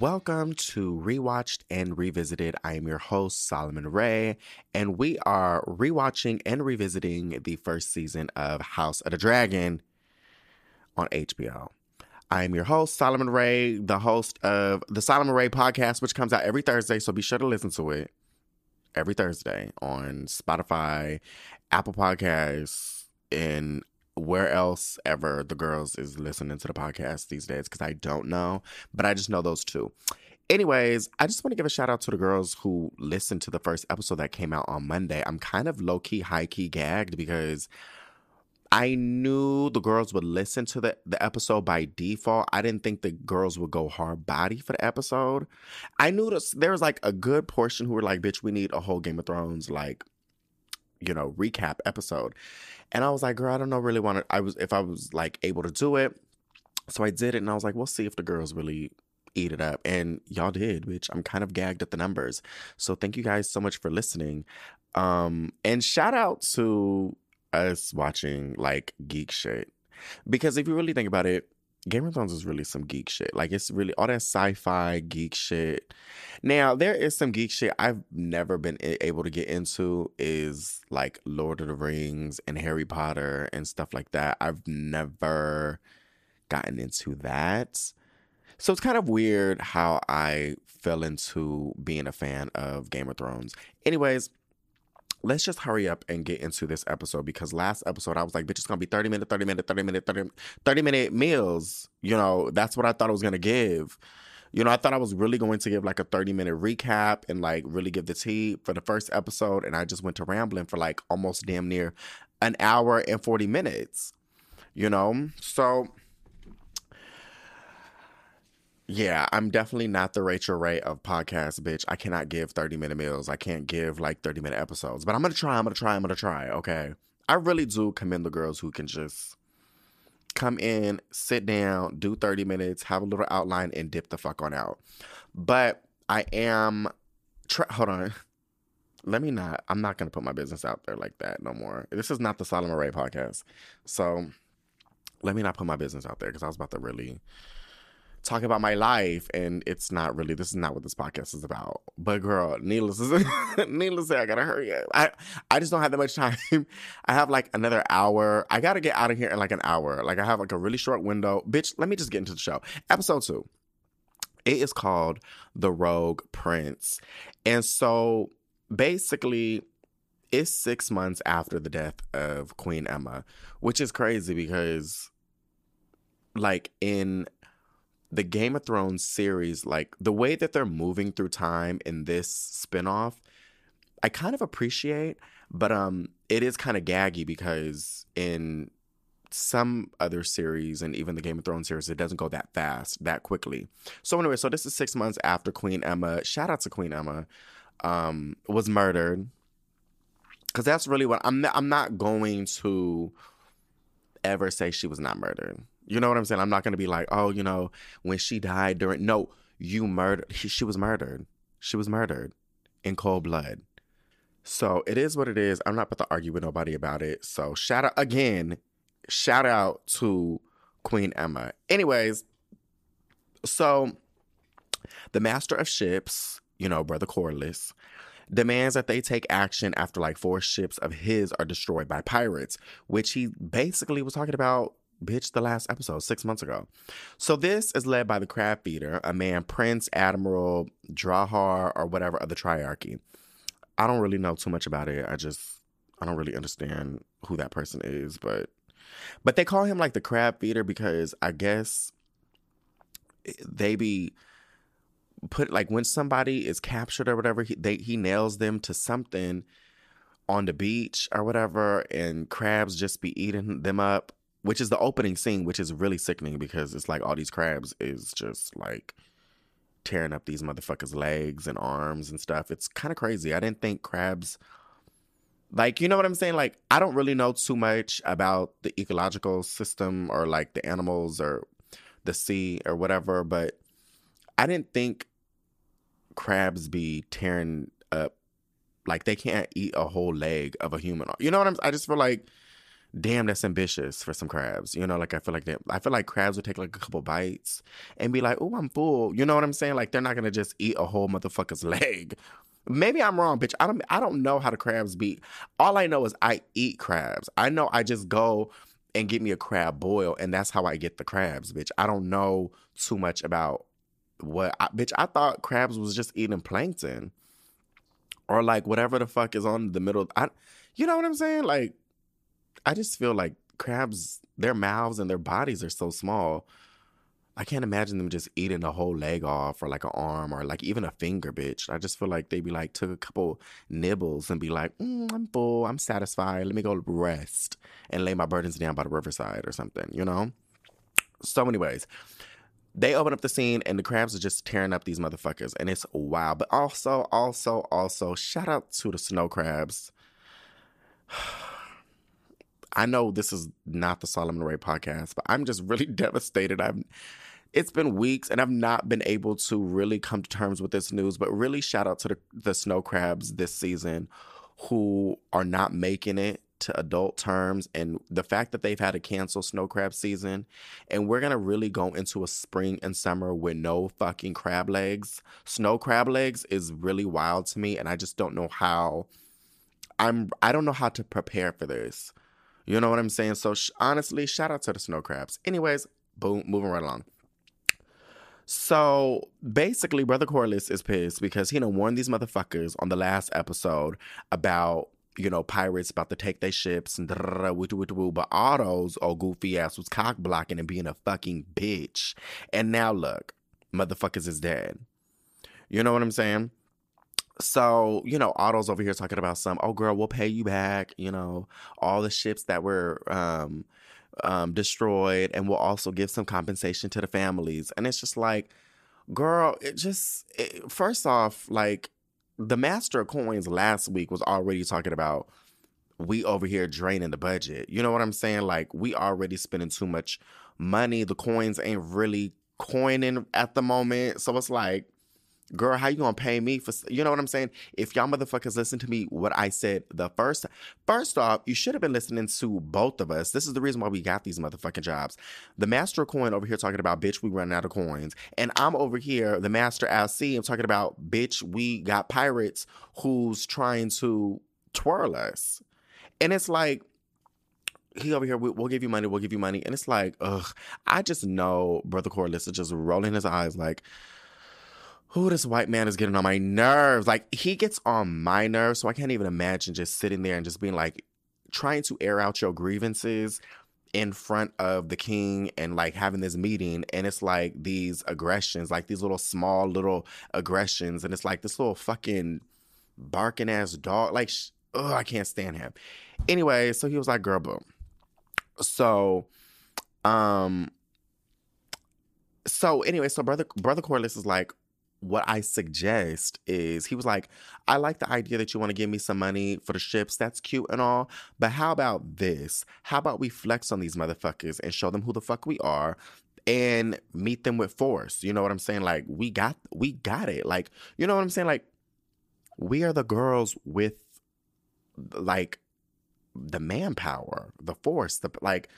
Welcome to Rewatched and Revisited. I am your host, Solomon Ray, and we are rewatching and revisiting the first season of House of the Dragon on HBO. I am your host, Solomon Ray, the host of the Solomon Ray podcast, which comes out every Thursday, so be sure to listen to it every Thursday on Spotify, Apple Podcasts, and where else ever the girls is listening to the podcast these days because I don't know, but I just know those two. Anyways, I just want to give a shout out to the girls who listened to the first episode that came out on Monday. I'm kind of low key, high key gagged because I knew the girls would listen to the, the episode by default. I didn't think the girls would go hard body for the episode. I knew this, there was like a good portion who were like, bitch, we need a whole Game of Thrones, like, you know, recap episode. And I was like, girl, I don't know really want to, I was, if I was like able to do it. So I did it and I was like, we'll see if the girls really eat it up. And y'all did, which I'm kind of gagged at the numbers. So thank you guys so much for listening. Um, and shout out to us watching like geek shit. Because if you really think about it, Game of Thrones is really some geek shit. Like it's really all that sci-fi geek shit. Now there is some geek shit I've never been able to get into is like Lord of the Rings and Harry Potter and stuff like that. I've never gotten into that. So it's kind of weird how I fell into being a fan of Game of Thrones. Anyways, let's just hurry up and get into this episode because last episode I was like, bitch, it's gonna be 30 minute, 30 minute, 30 minute, 30, 30 minute meals. You know, that's what I thought I was gonna give. You know, I thought I was really going to give like a 30 minute recap and like really give the tea for the first episode. And I just went to rambling for like almost damn near an hour and 40 minutes. You know? So yeah, I'm definitely not the Rachael Ray of podcasts, bitch. I cannot give 30 minute meals. I can't give like 30 minute episodes. But I'm gonna try, I'm gonna try, I'm gonna try, okay? I really do commend the girls who can just come in, sit down, do 30 minutes, have a little outline, and dip the fuck on out. But I am try hold on. Let me not. I'm not gonna put my business out there like that no more. This is not the Solomon Ray podcast. So let me not put my business out there because I was about to really talk about my life and it's not really this is not what this podcast is about. But girl needless to needless to say i gotta hurry up. I i just don't have that much time. I have like another hour. I gotta get out of here in like an hour. Like i have like a really short window. Bitch let me just get into the show. Episode two. It is called the rogue prince. And so basically it's six months after the death of queen aemma which is crazy because like in the Game of Thrones series, like the way that they're moving through time in this spinoff, I kind of appreciate, but um it is kind of gaggy because in some other series and even the Game of Thrones series, it doesn't go that fast, that quickly. So anyway, so this is six months after Queen Aemma. Shout out to Queen Aemma, um, was murdered. Cause that's really what I'm. I'm not going to ever say she was not murdered. You know what I'm saying? I'm not going to be like, oh, you know, when she died during. No, you murdered. She, she was murdered. She was murdered in cold blood. So it is what it is. I'm not about to argue with nobody about it. So shout out again. Shout out to Queen Aemma. Anyways, so the master of ships, you know, Brother Corlys, demands that they take action after like four ships of his are destroyed by pirates, which he basically was talking about bitch the last episode six months ago. So this is led by the crab feeder, a man Prince Admiral Drahar or whatever of the Triarchy. I don't really know too much about it. I just I don't really understand who that person is, but but they call him like the crab feeder because I guess they be put like when somebody is captured or whatever, he they he nails them to something on the beach or whatever, and crabs just be eating them up. Which is the opening scene, which is really sickening because it's like all these crabs is just like tearing up these motherfuckers' legs and arms and stuff. It's kind of crazy. I didn't think crabs like you know what I'm saying? Like I don't really know too much about the ecological system or like the animals or the sea or whatever, but I didn't think crabs be tearing up like they can't eat a whole leg of a human. You know what I'm I just feel like damn that's ambitious for some crabs. You know, like I feel like I feel like crabs would take like a couple bites and be like, "Oh, I'm full." You know what I'm saying? Like they're not to just eat a whole motherfucker's leg. Maybe I'm wrong, bitch. I don't I don't know how the crabs be. All I know is I eat crabs. I know I just go and get me a crab boil and that's how I get the crabs, bitch. I don't know too much about what I, bitch, I thought crabs was just eating plankton or like whatever the fuck is on the middle. I, you know what I'm saying? Like, I just feel like crabs, their mouths and their bodies are so small. I can't imagine them just eating a whole leg off or like an arm or like even a finger, bitch. I just feel like they'd be like, took a couple nibbles and be like, mm, I'm full, I'm satisfied, let me go rest and lay my burdens down by the riverside or something, you know? So, anyways, they open up the scene and the crabs are just tearing up these motherfuckers and it's wild. But also, also, also, shout out to the snow crabs. I know this is not the Solomon Ray podcast, but I'm just really devastated. I'm it's been weeks and I've not been able to really come to terms with this news, but really shout out to the, the snow crabs this season who are not making it to adult terms and the fact that they've had to cancel snow crab season and we're going to really go into a spring and summer with no fucking crab legs. Snow crab legs is really wild to me and I just don't know how I'm I don't know how to prepare for this. You know what I'm saying? So sh- honestly, shout out to the snow crabs. Anyways, boom, moving right along. So basically, Brother Corlys is pissed because he done warned these motherfuckers on the last episode about you know, pirates about to take their ships and but Otto's old goofy ass was cock blocking and being a fucking bitch. And now look, motherfuckers is dead. You know what I'm saying? So, you know, Otto's over here talking about some, oh girl, we'll pay you back, you know, all the ships that were um um destroyed and we'll also give some compensation to the families. And it's just like, girl, it just it, first off, like the master of coins last week was already talking about we over here draining the budget. You know what I'm saying? Like we already spending too much money. The coins ain't really coining at the moment. So it's like girl, how you gonna pay me for? You know what I'm saying? If y'all motherfuckers listen to me, what I said the first, first off, you should have been listening to both of us. This is the reason why we got these motherfucking jobs. The master coin over here talking about, bitch, we running out of coins, and I'm over here, the master LC, I'm talking about, bitch, we got pirates who's trying to twirl us, and it's like he over here, we, will give you money, we'll give you money. And it's like, ugh, I just know Brother Corlys is just rolling his eyes like, who this white man is getting on my nerves. Like he gets on my nerves, so I can't even imagine just sitting there and just being like trying to air out your grievances in front of the king and like having this meeting and it's like these aggressions like these little small little aggressions and it's like this little fucking barking ass dog like oh i can't stand him anyway so he was like girl boom so um so anyway so brother brother corlys is like what I suggest is he was like, I like the idea that you want to give me some money for the ships. That's cute and all. But how about this? How about we flex on these motherfuckers and show them who the fuck we are and meet them with force? You know what I'm saying? Like, we got we got it. Like, you know what I'm saying? Like, we are the girls with like the manpower, the force, the like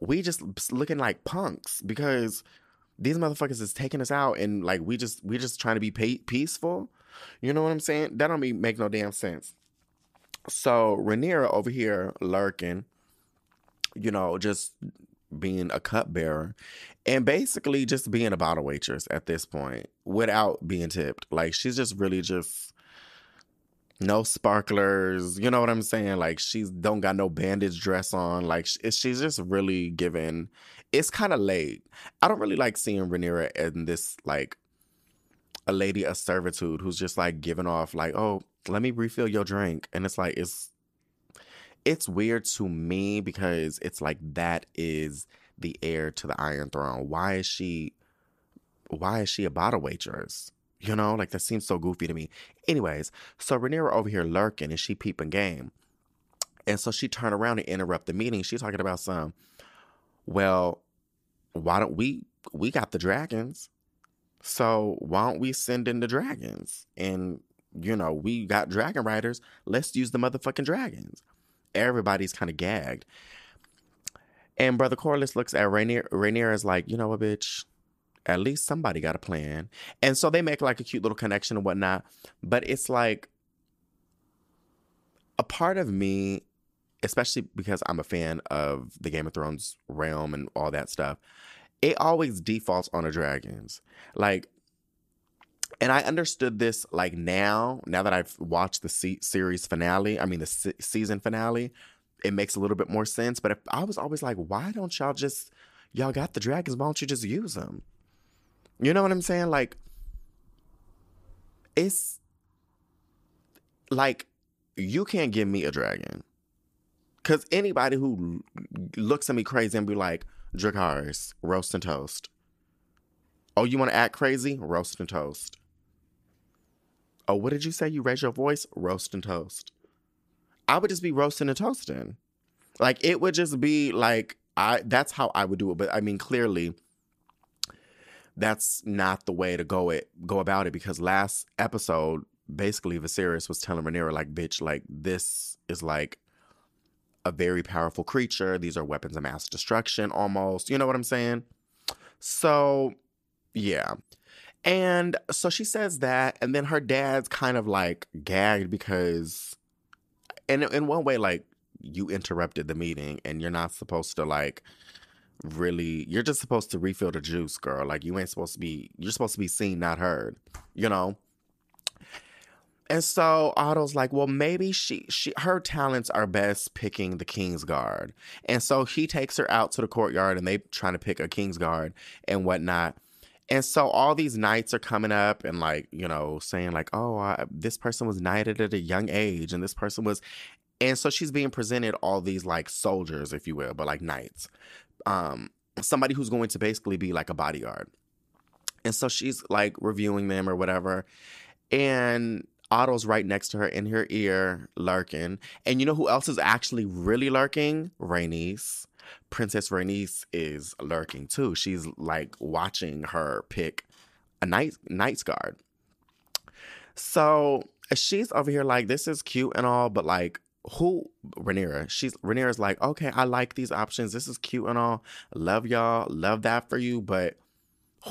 we just looking like punks because these motherfuckers is taking us out and like we just we just trying to be peaceful. You know what I'm saying? That don't make no damn sense. So Rhaenyra over here lurking, you know, just being a cupbearer and basically just being a bottle waitress at this point without being tipped. Like she's just really just no sparklers. You know what I'm saying? Like she's don't got no bandage dress on. Like she's just really giving. It's kind of late. I don't really like seeing Rhaenyra in this like a lady of servitude who's just like giving off like, oh, let me refill your drink, and it's like it's it's weird to me because it's like that is the heir to the Iron Throne. Why is she? Why is she a bottle waitress? You know, like that seems so goofy to me. Anyways, so Rhaenyra over here lurking and she peeping game. And so she turned around and interrupt the meeting. She's talking about some, well, why don't we we got the dragons. So why don't we send in the dragons? And you know, we got dragon riders. Let's use the motherfucking dragons. Everybody's kind of gagged. And Brother Corlys looks at Rhaenyra. Rhaenyra is like, you know what, bitch? At least somebody got a plan. And so they make like a cute little connection and whatnot. But it's like a part of me, especially because I'm a fan of the Game of Thrones realm and all that stuff, it always defaults on the dragons. Like, and I understood this like now, now that I've watched the se- series finale, I mean, the se- season finale, it makes a little bit more sense. But if, I was always like, why don't y'all just, y'all got the dragons, why don't you just use them? You know what I'm saying? Like, it's like you can't give me a dragon. Cause anybody who looks at me crazy and be like, Dracarys, roast and toast. Oh, you want to act crazy? Roast and toast. Oh, what did you say? You raise your voice? Roast and toast. I would just be roasting and toasting. Like it would just be like I that's how I would do it. But I mean clearly that's not the way to go it go about it because last episode basically Viserys was telling Rhaenyra like bitch like this is like a very powerful creature. These are weapons of mass destruction almost. You know what I'm saying? So, yeah. And so she says that and then her dad's kind of like gagged because and in one way like you interrupted the meeting and you're not supposed to like really you're just supposed to refill the juice girl like you ain't supposed to be you're supposed to be seen not heard you know and so Otto's like, well, maybe she she her talents are best picking the King's Guard. And so he takes her out to the courtyard and they trying to pick a King's Guard and whatnot. And so all these knights are coming up and like, you know, saying like, oh, uh, this person was knighted at a young age and this person was and so she's being presented all these like soldiers, if you will, but like knights. Um, somebody who's going to basically be like a bodyguard. And so she's like reviewing them or whatever. And Otto's right next to her in her ear, lurking. And you know who else is actually really lurking? Rhaenys. Princess Rhaenys is lurking too. She's like watching her pick a night knight's guard. So she's over here like, this is cute and all, but like, who Rhaenyra? She's Rhaenyra's like, okay, I like these options. This is cute and all. Love y'all. Love that for you. But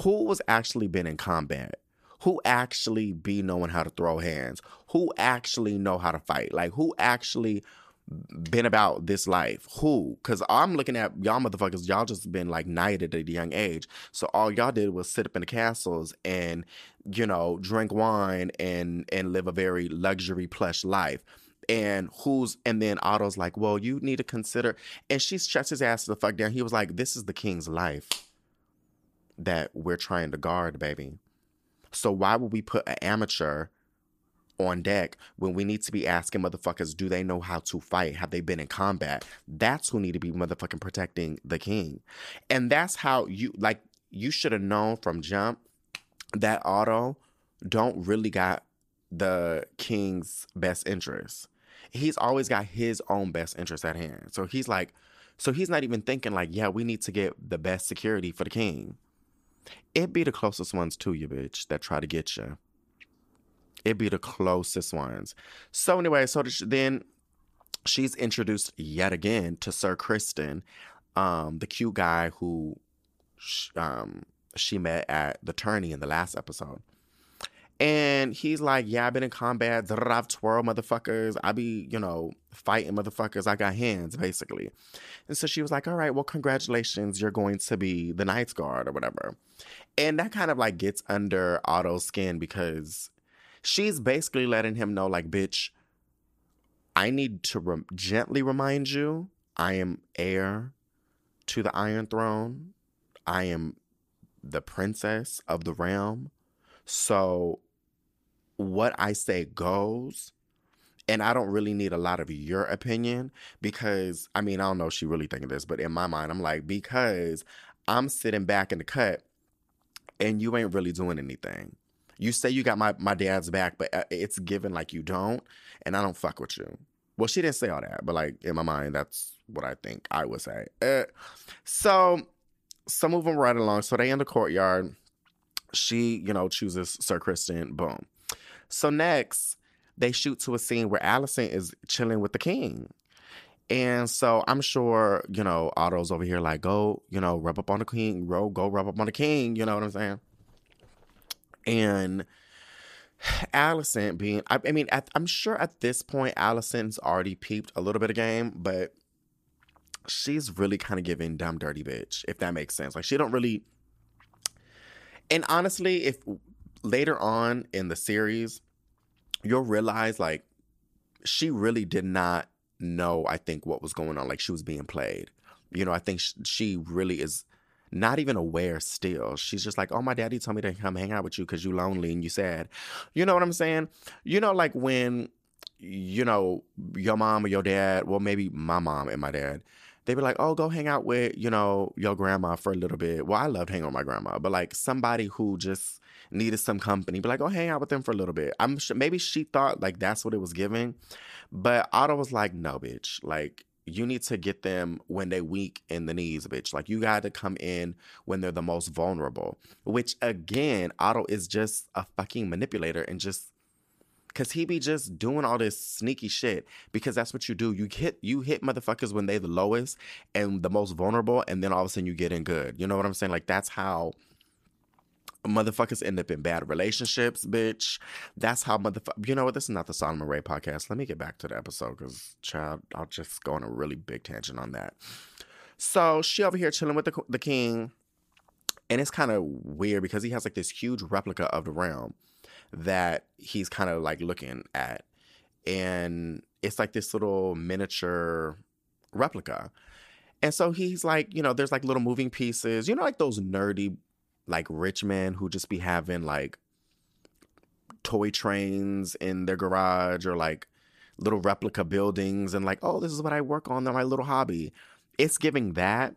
who was actually been in combat? Who actually be knowing how to throw hands? Who actually know how to fight? Like who actually been about this life? Who? Because I'm looking at y'all motherfuckers, y'all just been like knighted at a young age. So all y'all did was sit up in the castles and, you know, drink wine and and live a very luxury plush life and who's and then Otto's like, well, you need to consider, and she shuts his ass the fuck down. He was like, this is the king's life that we're trying to guard, baby. So why would we put an amateur on deck when we need to be asking motherfuckers, do they know how to fight? Have they been in combat? That's who need to be motherfucking protecting the king. And that's how you like you should have known from jump that Otto don't really got the king's best interest he's always got his own best interest at hand. So he's like, so he's not even thinking like, yeah, we need to get the best security for the king. It be the closest ones to you, bitch, that try to get you. It be the closest ones. So anyway, so then she's introduced yet again to Sir Criston, um, the cute guy who um, she met at the tourney in the last episode. And he's like, Yeah, I've been in combat. I've twirl motherfuckers. I be, you know, fighting motherfuckers. I got hands, basically. And so she was like, All right, well, congratulations. You're going to be the Knight's Guard or whatever. And that kind of like gets under Otto's skin because she's basically letting him know, like, bitch, I need to rem- gently remind you I am heir to the Iron Throne. I am the princess of the realm. So what I say goes. And I don't really need a lot of your opinion because I mean, I don't know if she really thinking this, but in my mind, I'm like, because I'm sitting back in the cut and you ain't really doing anything. You say you got my, my dad's back, but uh, it's given like you don't, and I don't fuck with you. Well, she didn't say all that, but like in my mind, that's what I think I would say. Uh, so, some of them right along. So they in the courtyard. She, you know, chooses Sir Criston. Boom. So next, they shoot to a scene where Alicent is chilling with the king. And so I'm sure, you know, Otto's over here like, go, you know, rub up on the king, go, go rub up on the king, you know what I'm saying? And Alicent being, I, I mean, at, I'm sure at this point, Alicent's already peeped a little bit of game, but she's really kind of giving dumb dirty bitch, if that makes sense. Like she don't really, and honestly, if later on in the series, you'll realize like she really did not know, I think, what was going on. Like she was being played. You know, I think she really is not even aware still. She's just like, oh, my daddy told me to come hang out with you because you're lonely and you sad. You know what I'm saying? You know, like when, you know, your mom or your dad, well, maybe my mom and my dad, they'd be like, oh, go hang out with, you know, your grandma for a little bit. Well, I loved hanging with my grandma, but like somebody who just needed some company, be like, oh, hang out with them for a little bit. I'm sure maybe she thought like that's what it was giving. But Otto was like, no, bitch. Like, you need to get them when they weak in the knees, bitch. Like you got to come in when they're the most vulnerable. Which again, Otto is just a fucking manipulator and just cause he be just doing all this sneaky shit because that's what you do. You hit you hit motherfuckers when they the lowest and the most vulnerable, and then all of a sudden you get in good. You know what I'm saying? Like that's how motherfuckers end up in bad relationships, bitch. That's how motherfucker. You know what? This is not the Solomon Ray podcast. Let me get back to the episode because, child, I'll just go on a really big tangent on that. So she over here chilling with the the king, and it's kind of weird because he has like this huge replica of the realm that he's kind of like looking at, and it's like this little miniature replica. And so he's like, you know, there's like little moving pieces, you know, like those nerdy like rich men who just be having like toy trains in their garage or like little replica buildings and like, oh, this is what I work on. My little hobby. It's giving that.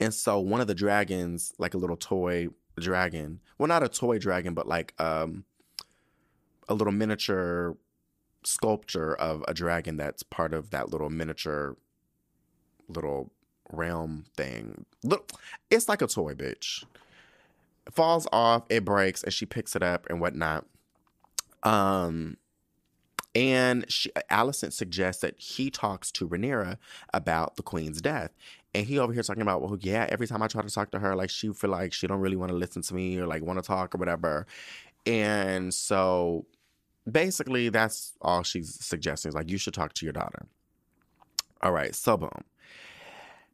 And so one of the dragons, like a little toy dragon, well, not a toy dragon, but like um a little miniature sculpture of a dragon that's part of that little miniature little realm thing. Look, it's like a toy, bitch falls off, it breaks, and she picks it up and whatnot. Um, and she, Alicent suggests that he talks to Rhaenyra about the queen's death. And he over here talking about, well, yeah, every time I try to talk to her, like she feel like she don't really want to listen to me or like want to talk or whatever. And so basically that's all she's suggesting is like you should talk to your daughter. All right, so boom.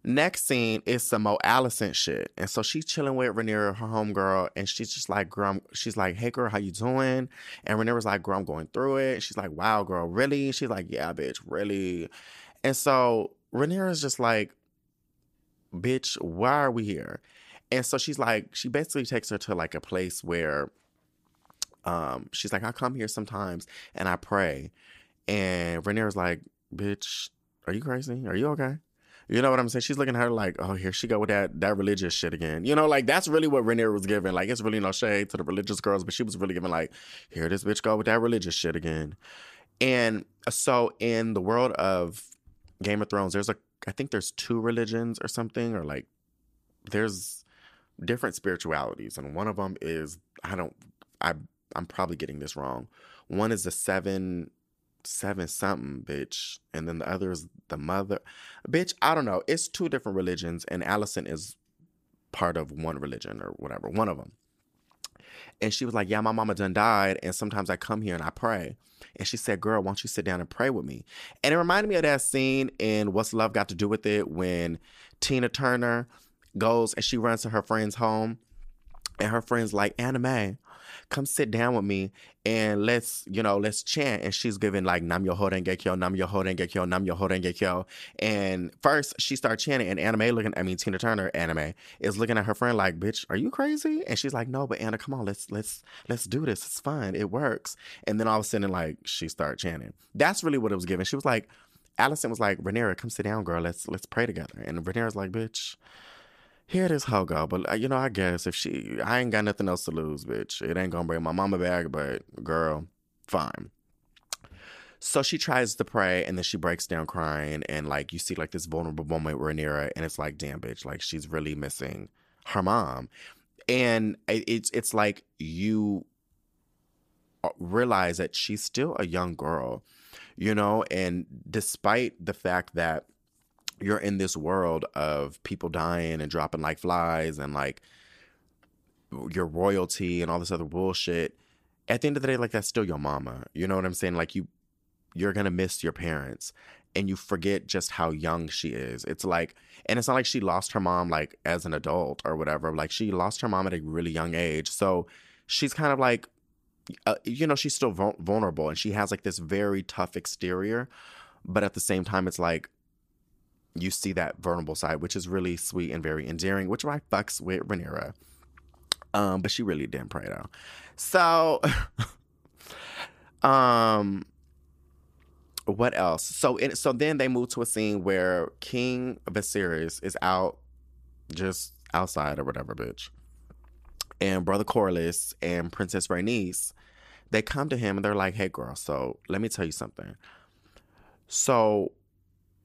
Next scene is some Mo Alicent shit. And so she's chilling with Rhaenyra, her homegirl, and she's just like, girl, she's like, hey girl, how you doing? And Rhaenyra's like, girl, I'm going through it. She's like, wow, girl, really? She's like, yeah, bitch, really? And so Rhaenyra's just like, bitch, why are we here? And so she's like, she basically takes her to like a place where um, she's like, I come here sometimes and I pray. And Rhaenyra's like, bitch, are you crazy? Are you okay? You know what I'm saying? She's looking at her like, oh, here she go with that that religious shit again. You know, like that's really what Rhaenyra was giving. Like, it's really no shade to the religious girls, but she was really giving like, here this bitch go with that religious shit again. And so in the world of Game of Thrones, there's a I think there's two religions or something, or like there's different spiritualities, and one of them is I don't I I'm probably getting this wrong. One is the seven seven something, bitch. And then the other is the mother. Bitch, I don't know. It's two different religions, and Alicent is part of one religion or whatever, one of them. And she was like, Yeah, my mama done died. And sometimes I come here and I pray. And she said, Girl, why don't you sit down and pray with me? And it reminded me of that scene in What's Love Got to Do with It when Tina Turner goes and she runs to her friend's home And her friend's like, Anna Mae, come sit down with me and let's, you know, let's chant. And she's giving like Nam Myoho Renge Kyo, Nam Myoho Renge Kyo, Nam Myoho Renge Kyo. And first she starts chanting and Anna Mae looking, I mean Tina Turner Anna Mae is looking at her friend like, bitch, are you crazy? And she's like, no, but Anna, come on, let's let's let's do this. It's fun. It works. And then all of a sudden, like, she started chanting. That's really what it was giving. She was like, Alicent was like, Rhaenyra, come sit down, girl. Let's let's pray together. And Rhaenyra's like, bitch, here this hoe go. But uh, you know, I guess if she, I ain't got nothing else to lose, bitch. It ain't gonna bring my mama back, but girl, fine. So she tries to pray and then she breaks down crying and like you see like this vulnerable moment with Nira, and it's like, damn bitch, like she's really missing her mom. And it's it's like you uh, realize that she's still a young girl, you know, and despite the fact that you're in this world of people dying and dropping like flies and like your royalty and all this other bullshit at the end of the day like that's still your mama you know what i'm saying? Like you you're gonna miss your parents and you forget just how young she is. It's like and it's not like she lost her mom like as an adult or whatever like she lost her mom at a really young age so she's kind of like uh, you know she's still vulnerable and she has like this very tough exterior but at the same time it's like you see that vulnerable side, which is really sweet and very endearing, which I fucks with Rhaenyra. Um, but she really didn't pray though. So, um, what else? So, it, so then they move to a scene where King Viserys is out, just outside or whatever, bitch. And Brother Corlys and Princess Rhaenys, they come to him and they're like, "Hey, girl, so let me tell you something. So,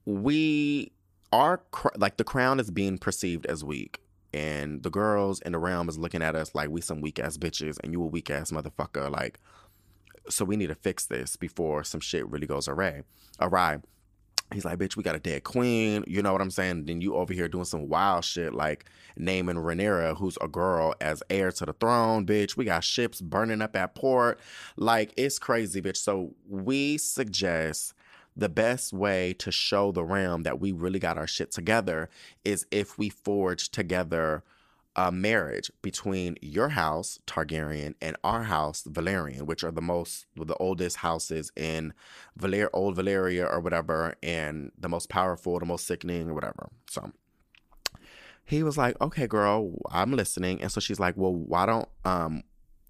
we our like the crown is being perceived as weak and the girls in the realm is looking at us like we some weak ass bitches and you a weak ass motherfucker like so we need to fix this before some shit really goes awry awry. He's like bitch we got a dead queen you know what i'm saying? Then you over here doing some wild shit like naming Rhaenyra who's a girl as heir to the throne bitch. We got ships burning up at port. Like it's crazy bitch. So we suggest the best way to show the realm that we really got our shit together is if we forge together a marriage between your house, Targaryen, and our house, Velaryon, which are the most, the oldest houses in Valer, Old Valyria or whatever, and the most powerful, the most sickening, or whatever. So he was like, okay, girl, I'm listening. And so she's like, well, why don't, um,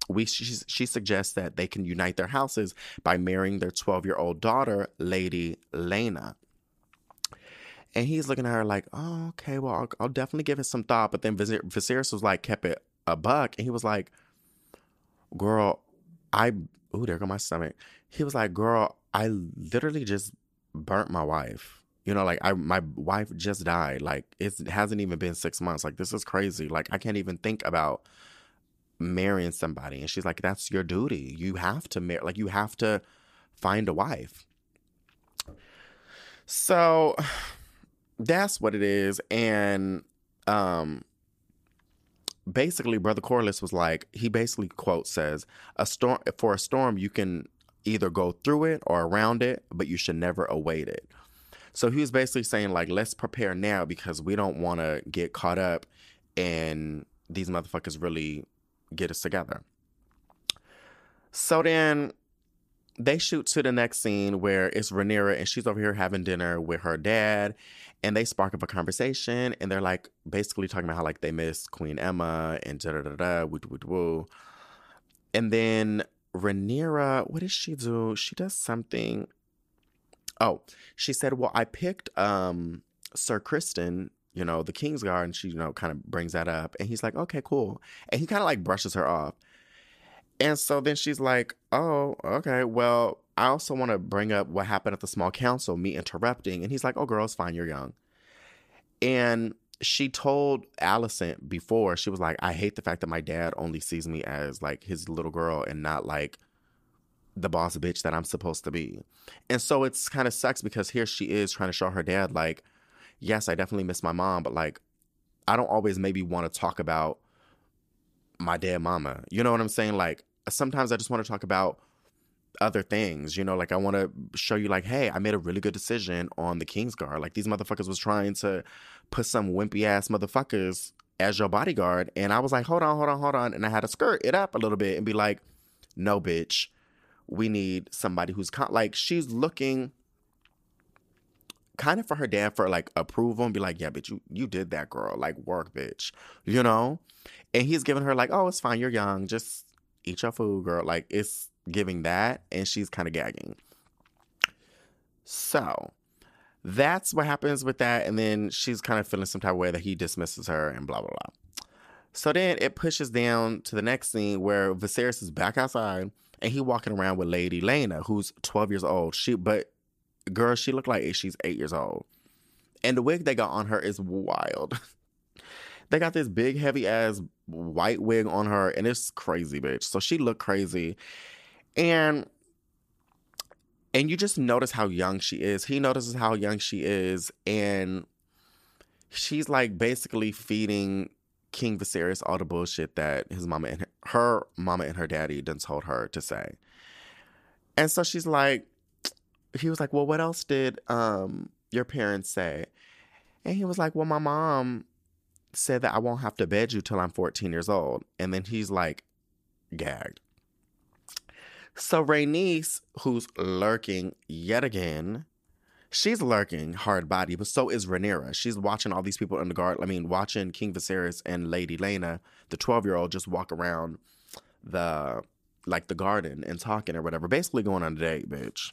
we she, she suggests that they can unite their houses by marrying their 12 year old daughter, Lady Lena. And he's looking at her like, oh, okay, well, I'll, I'll definitely give it some thought. But then Viserys was like, kept it a buck. And he was like, girl, I, ooh, there go my stomach. He was like, girl, I literally just burnt my wife. You know, like I, my wife just died. Like it hasn't even been six months. Like this is crazy. Like I can't even think about marrying somebody. And she's like, that's your duty. You have to marry, like, you have to find a wife. So that's what it is. And um basically Brother Corlys was like, he basically quote says, a storm for a storm you can either go through it or around it, but you should never await it. So he was basically saying, like, let's prepare now because we don't want to get caught up and these motherfuckers really get us together. So then they shoot to the next scene where it's Rhaenyra and she's over here having dinner with her dad and they spark up a conversation and they're like basically talking about how like they miss Queen Aemma and da da da da woo woo woo. And then Rhaenyra, what does she do? She does something. Oh, she said, "Well, I picked um Sir Criston you know, the Kingsguard, and she, you know, kind of brings that up. And he's like, okay, cool. And he kind of like brushes her off. And so then she's like, oh, okay, well, I also want to bring up what happened at the small council, me interrupting. And he's like, oh, girl, it's fine, you're young. And she told Alicent before, she was like, I hate the fact that my dad only sees me as like his little girl and not like the boss bitch that I'm supposed to be. And so it's kind of sucks because here she is trying to show her dad, like, yes, I definitely miss my mom, but like, I don't always maybe want to talk about my dead mama. You know what I'm saying? Like, sometimes I just want to talk about other things, you know, like I want to show you like, hey, I made a really good decision on the Kingsguard. Like these motherfuckers was trying to put some wimpy ass motherfuckers as your bodyguard. And I was like, hold on, hold on, hold on. And I had to skirt it up a little bit and be like, no, bitch, we need somebody who's con-. like, she's looking kind of for her dad for like approval and be like, yeah, bitch, you, you did that, girl. Like, work, bitch, you know? And he's giving her, like, oh, it's fine. You're young. Just eat your food, girl. Like, it's giving that. And she's kind of gagging. So that's what happens with that. And then she's kind of feeling some type of way that he dismisses her and blah, blah, blah. So then it pushes down to the next scene where Viserys is back outside and he walking around with Lady Lena, who's 12 years old. She, but girl, she looked like she's eight years old. And the wig they got on her is wild. they got this big, heavy ass white wig on her, and it's crazy, bitch. So she looked crazy. And and you just notice how young she is. He notices how young she is, and she's like basically feeding King Viserys all the bullshit that his mama and her, her mama and her daddy done told her to say. And so she's like, he was like, Well, what else did um your parents say? And he was like, Well, my mom said that I won't have to bed you till I'm 14 years old. And then he's like gagged. So Rhaenys, who's lurking yet again, she's lurking hard body, but so is Rhaenyra. She's watching all these people in the guard. I mean, watching King Viserys and Lady Lena, the 12 year old, just walk around the like the garden and talking or whatever. Basically going on a date, bitch.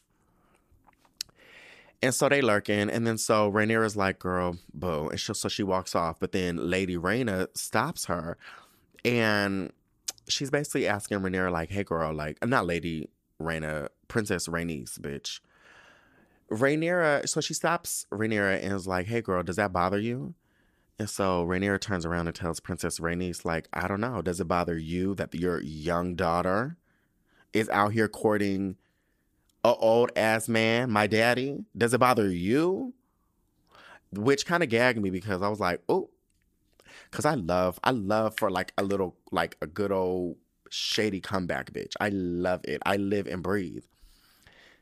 And so they lurking, and then so Rhaenyra's like, "Girl, boo," and she, so she walks off. But then Lady Rhaena stops her, and she's basically asking Rhaenyra, like, hey girl, like, not Lady Rhaena, Princess Rhaenys, bitch. Rhaenyra, so she stops Rhaenyra and is like, hey girl, does that bother you? And so Rhaenyra turns around and tells Princess Rhaenys, like, I don't know, does it bother you that your young daughter is out here courting a old ass man, my daddy? Does it bother you? Which kind of gagged me because I was like, oh, Cause I love, I love for like a little, like a good old shady comeback, bitch. I love it. I live and breathe.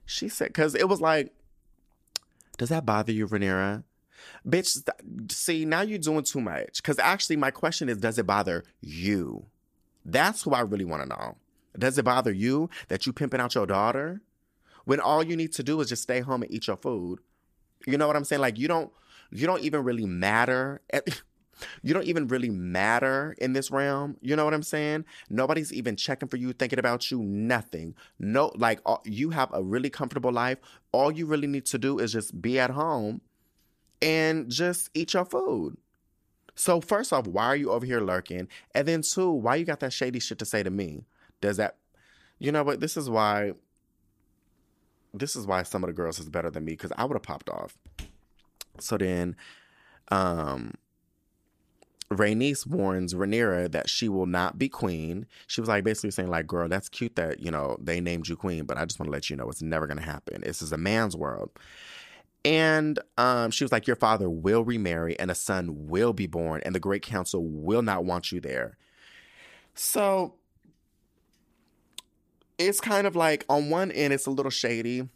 She said, cause it was like, does that bother you, Rhaenyra? Bitch, see, now you're doing too much. Cause actually, my question is, does it bother you? That's who I really want to know. Does it bother you that you pimping out your daughter when all you need to do is just stay home and eat your food? You know what I'm saying? Like you don't, you don't even really matter. At, you don't even really matter in this realm. You know what I'm saying? Nobody's even checking for you, thinking about you, nothing. No, like you have a really comfortable life. All you really need to do is just be at home and just eat your food. So, first off, why are you over here lurking? And then, two, why you got that shady shit to say to me? Does that, you know what? This is why, this is why some of the girls is better than me because I would have popped off. So then, um, Rhaenys warns Rhaenyra that she will not be queen. She was like basically saying like, "Girl, that's cute that you know they named you queen, but I just want to let you know it's never gonna happen. This is a man's world." And um, she was like, "Your father will remarry, and a son will be born, and the Great Council will not want you there." So it's kind of like on one end, it's a little shady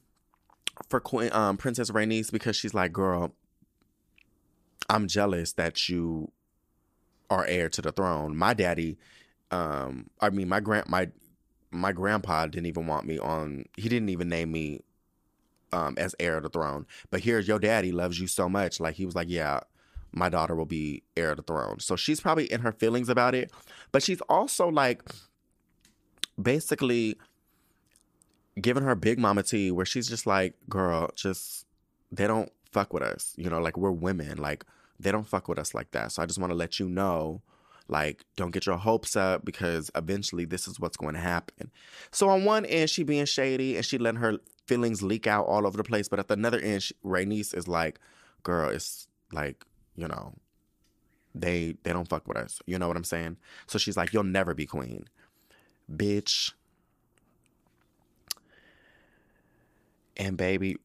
for Queen um, Princess Rhaenys because she's like, "Girl, I'm jealous that you are heir to the throne. My daddy, um, I mean, my grand my my grandpa didn't even want me on. He didn't even name me um, as heir to the throne. But here's your daddy loves you so much. Like he was like, yeah, my daughter will be heir to the throne. So she's probably in her feelings about it, but she's also like basically giving her big mama tea where she's just like, girl, just they don't fuck with us. You know, like we're women. Like they don't fuck with us like that. So I just want to let you know like don't get your hopes up because eventually this is what's going to happen. So on one end she being shady and she letting her feelings leak out all over the place, but at the other end she, Rhaenys is like, girl, it's like, you know, they they don't fuck with us. You know what I'm saying? So she's like, you'll never be queen. Bitch. And baby,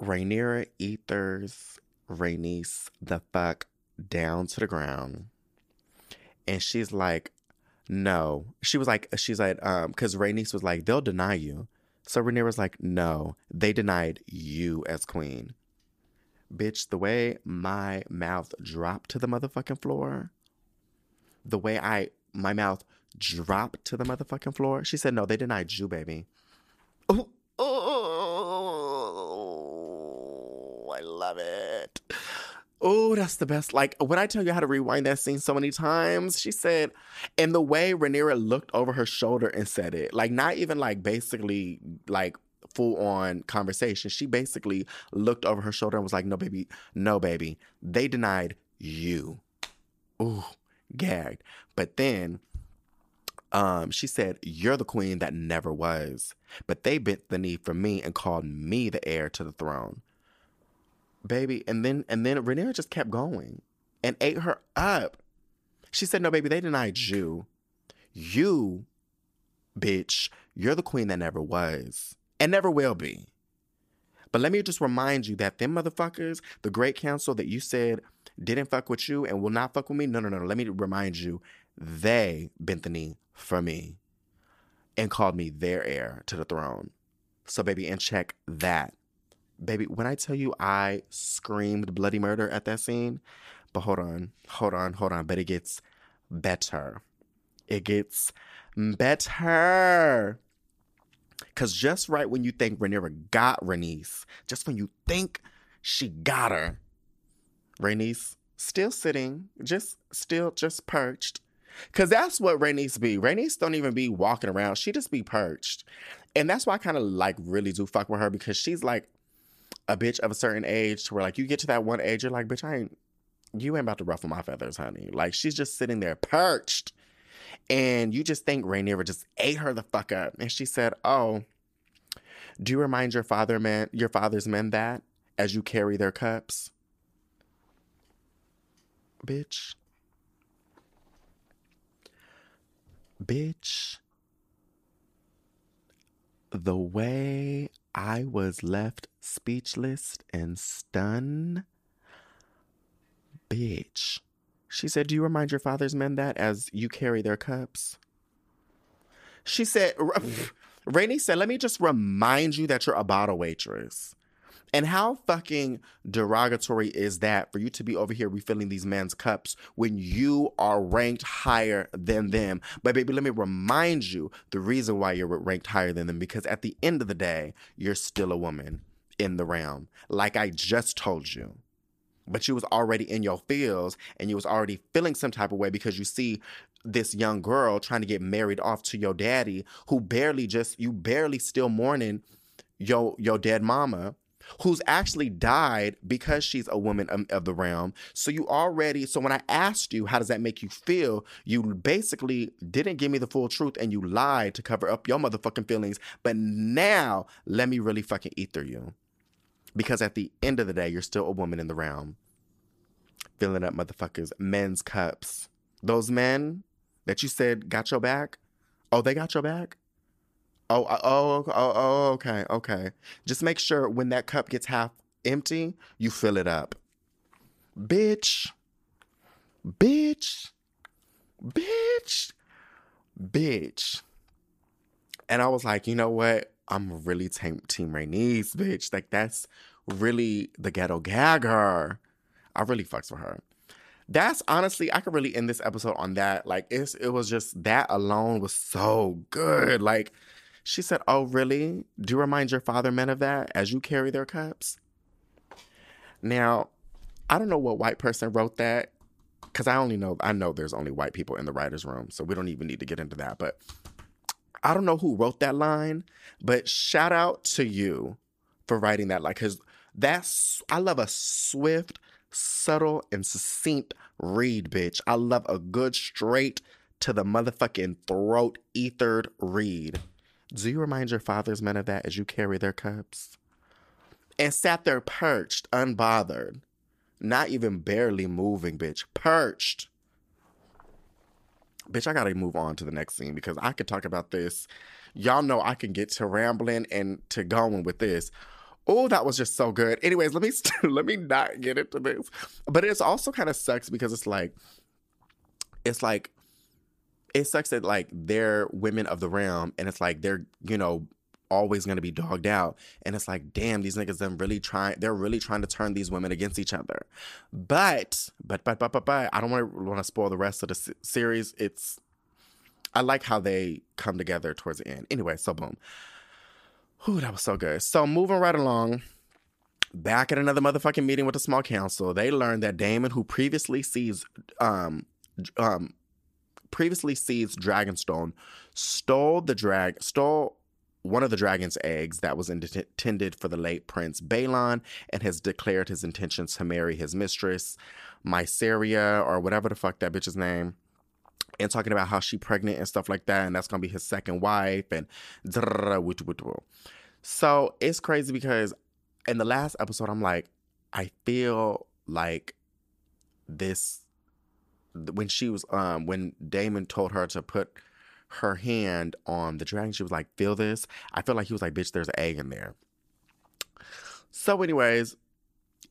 Rhaenyra Ethers Rhaenys the fuck down to the ground. And she's like, no. She was like, she's like, um, because Rhaenys was like, they'll deny you. So Rhaenyra was like, no, they denied you as queen. Bitch, the way my mouth dropped to the motherfucking floor, the way I my mouth dropped to the motherfucking floor. She said, "No, they denied you, baby." Oh, I love it. Oh, that's the best. Like when I tell you how to rewind that scene so many times, she said, and the way Rhaenyra looked over her shoulder and said it, like not even like basically like full on conversation. She basically looked over her shoulder and was like, "No, baby, no, baby, they denied you." Ooh, gagged. But then um, she said, You're the queen that never was. But they bent the knee for me and called me the heir to the throne. Baby, and then and then Rhaenyra just kept going and ate her up. She said, No, baby, they denied you. You, bitch, you're the queen that never was and never will be. But let me just remind you that them motherfuckers, the great council that you said didn't fuck with you and will not fuck with me. No, no, no. Let me remind you, they bent the knee for me and called me their heir to the throne. So, baby, and check that. Baby, when I tell you I screamed bloody murder at that scene, but hold on, hold on, hold on. But it gets better. It gets better. Because just right when you think Rhaenyra got Rhaenys, just when you think she got her, Rhaenys still sitting, just still just perched. Cause that's what Rhaenys be. Rhaenys don't even be walking around. She just be perched. And that's why I kind of like really do fuck with her because she's like a bitch of a certain age to where like you get to that one age, you're like, bitch, I ain't you ain't about to ruffle my feathers, honey. Like she's just sitting there perched. And you just think Rhaenyra just ate her the fuck up. And she said, Oh, do you remind your father man your father's men that as you carry their cups? Bitch. Bitch. The way I was left speechless and stunned. Bitch. She said, Do you remind your father's men that as you carry their cups? She said, Rainey said, Let me just remind you that you're a bottle waitress. And how fucking derogatory is that for you to be over here refilling these men's cups when you are ranked higher than them? But baby, let me remind you the reason why you're ranked higher than them because at the end of the day, you're still a woman in the realm, like I just told you. But you was already in your feels and you was already feeling some type of way because you see this young girl trying to get married off to your daddy who barely just you barely still mourning your your dead mama who's actually died because she's a woman of the realm. So you already, so when I asked you, how does that make you feel? You basically didn't give me the full truth and you lied to cover up your motherfucking feelings. But now let me really fucking ether you. Because at the end of the day, you're still a woman in the realm. Filling up motherfuckers' men's cups. Those men that you said got your back, oh, they got your back? Oh, oh, oh, oh, okay, okay. Just make sure when that cup gets half empty, you fill it up. Bitch. Bitch. Bitch. Bitch. And I was like, you know what? I'm really team, team Rhaenys, bitch. Like, that's really the ghetto gagger. I really fucks with her. That's honestly, I could really end this episode on that. Like, it's, it was just that alone was so good. Like, she said, Oh, really? Do you remind your father men of that as you carry their cups? Now, I don't know what white person wrote that because I only know, I know there's only white people in the writer's room, so we don't even need to get into that. But I don't know who wrote that line, but shout out to you for writing that. Like, because that's, I love a swift, subtle, and succinct read, bitch. I love a good, straight to the motherfucking throat, ethered read. Do you remind your father's men of that as you carry their cups? And sat there perched, unbothered, not even barely moving, bitch. Perched. Bitch, I gotta move on to the next scene because I could talk about this. Y'all know I can get to rambling and to going with this. Oh, that was just so good. Anyways, let me let me not get into this. But it's also kind of sucks because it's like it's like it sucks that like they're women of the realm and it's like they're, you know, always to be dogged out. And it's like, damn, these niggas them really trying, they're really trying to turn these women against each other. But, but, but, but, but, but, I don't want to want to spoil the rest of the series. It's, I like how they come together towards the end. Anyway, so boom. Whew, that was so good. So moving right along, back at another motherfucking meeting with the small council, they learned that Daemon, who previously sees, um, um, previously seized Dragonstone, stole the drag, stole one of the dragon's eggs that was intended for the late Prince Baelon and has declared his intentions to marry his mistress, Mysaria, or whatever the fuck that bitch's name. And talking about how she pregnant and stuff like that, and that's gonna be his second wife, and so it's crazy because in the last episode, I'm like, I feel like this when she was um when Daemon told her to put her hand on the dragon, she was like, "Feel this." I feel like he was like, "Bitch, there's an egg in there." So, anyways,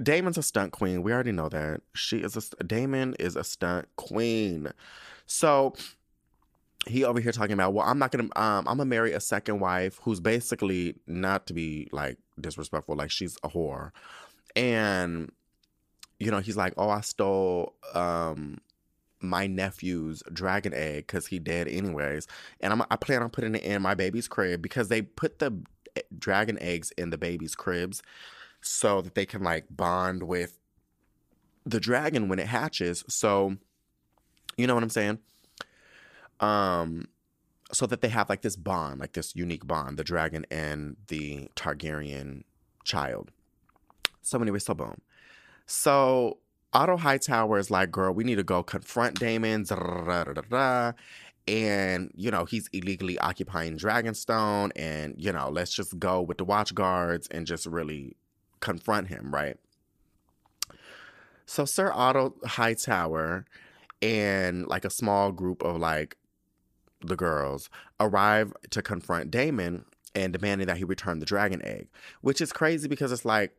Daemon's a stunt queen. We already know that she is a Daemon is a stunt queen. So he over here talking about, well, I'm not gonna, um, I'm gonna marry a second wife who's basically not to be like disrespectful, like she's a whore, and you know, he's like, oh, I stole, um, my nephew's dragon egg because he dead anyways, and I'm, I plan on putting it in my baby's crib because they put the eh, dragon eggs in the baby's cribs so that they can like bond with the dragon when it hatches. So, you know what I'm saying? Um, so that they have like this bond, like this unique bond, the dragon and the Targaryen child. So anyway, so boom. So Otto Hightower is like, girl, we need to go confront Daemon. And, you know, he's illegally occupying Dragonstone. And, you know, let's just go with the watch guards and just really confront him, right? So Sir Otto Hightower and like a small group of like the girls arrive to confront Daemon and demanding that he return the dragon egg, which is crazy because it's like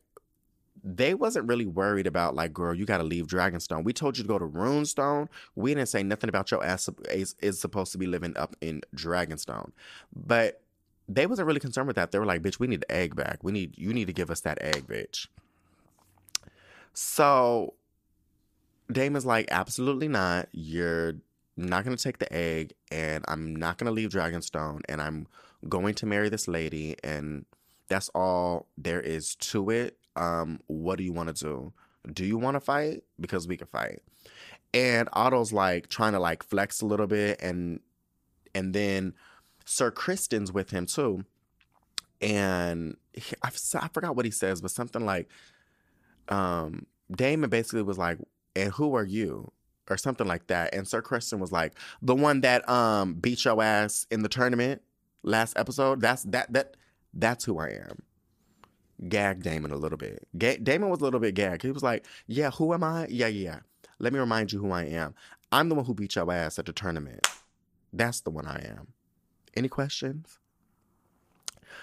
they wasn't really worried about like, girl, you got to leave Dragonstone. We told you to go to Runestone. We didn't say nothing about your ass is, is supposed to be living up in Dragonstone, but they wasn't really concerned with that. They were like, bitch, we need the egg back. We need you need to give us that egg, bitch. So Daemon's like, absolutely not. You're not gonna take the egg, and I'm not gonna leave Dragonstone, and I'm going to marry this lady, and that's all there is to it. Um, what do you want to do? Do you want to fight? Because we can fight. And Otto's like trying to like flex a little bit, and and then Sir Criston's with him too. And he, I, I forgot what he says, but something like, um, Daemon basically was like, "And who are you?" or something like that. And Sir Criston was like, "The one that um beat your ass in the tournament last episode. That's that that that's who I am." Gag Daemon a little bit. Ga- Daemon was a little bit gagged. He was like, "Yeah, who am I? Yeah, yeah. Let me remind you who I am. I'm the one who beat your ass at the tournament. That's the one I am." Any questions?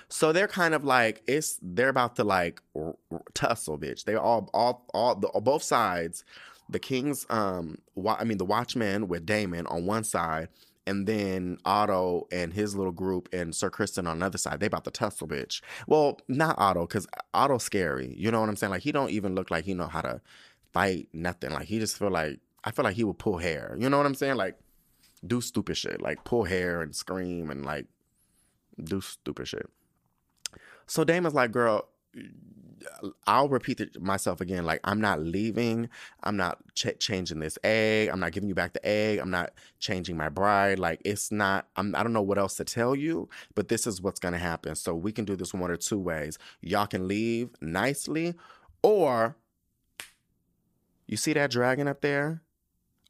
So they're kind of like it's they're about to like r- r- tussle, bitch. They all all all the both sides. The Kings, um, wa- I mean the Watchmen with Daemon on one side, and then Otto and his little group and Sir Criston on the other side. They about to tussle, bitch. Well, not Otto, because Otto's scary. You know what I'm saying? Like he don't even look like he know how to fight nothing. Like he just feel like I feel like he would pull hair. You know what I'm saying? Like do stupid shit, like pull hair and scream and like do stupid shit. So Daemon's like, girl, I'll repeat it myself again. Like, I'm not leaving. I'm not ch- changing this egg. I'm not giving you back the egg. I'm not changing my bride. Like, it's not, I'm, I don't know what else to tell you, but this is what's going to happen. So we can do this one or two ways. Y'all can leave nicely, or you see that dragon up there?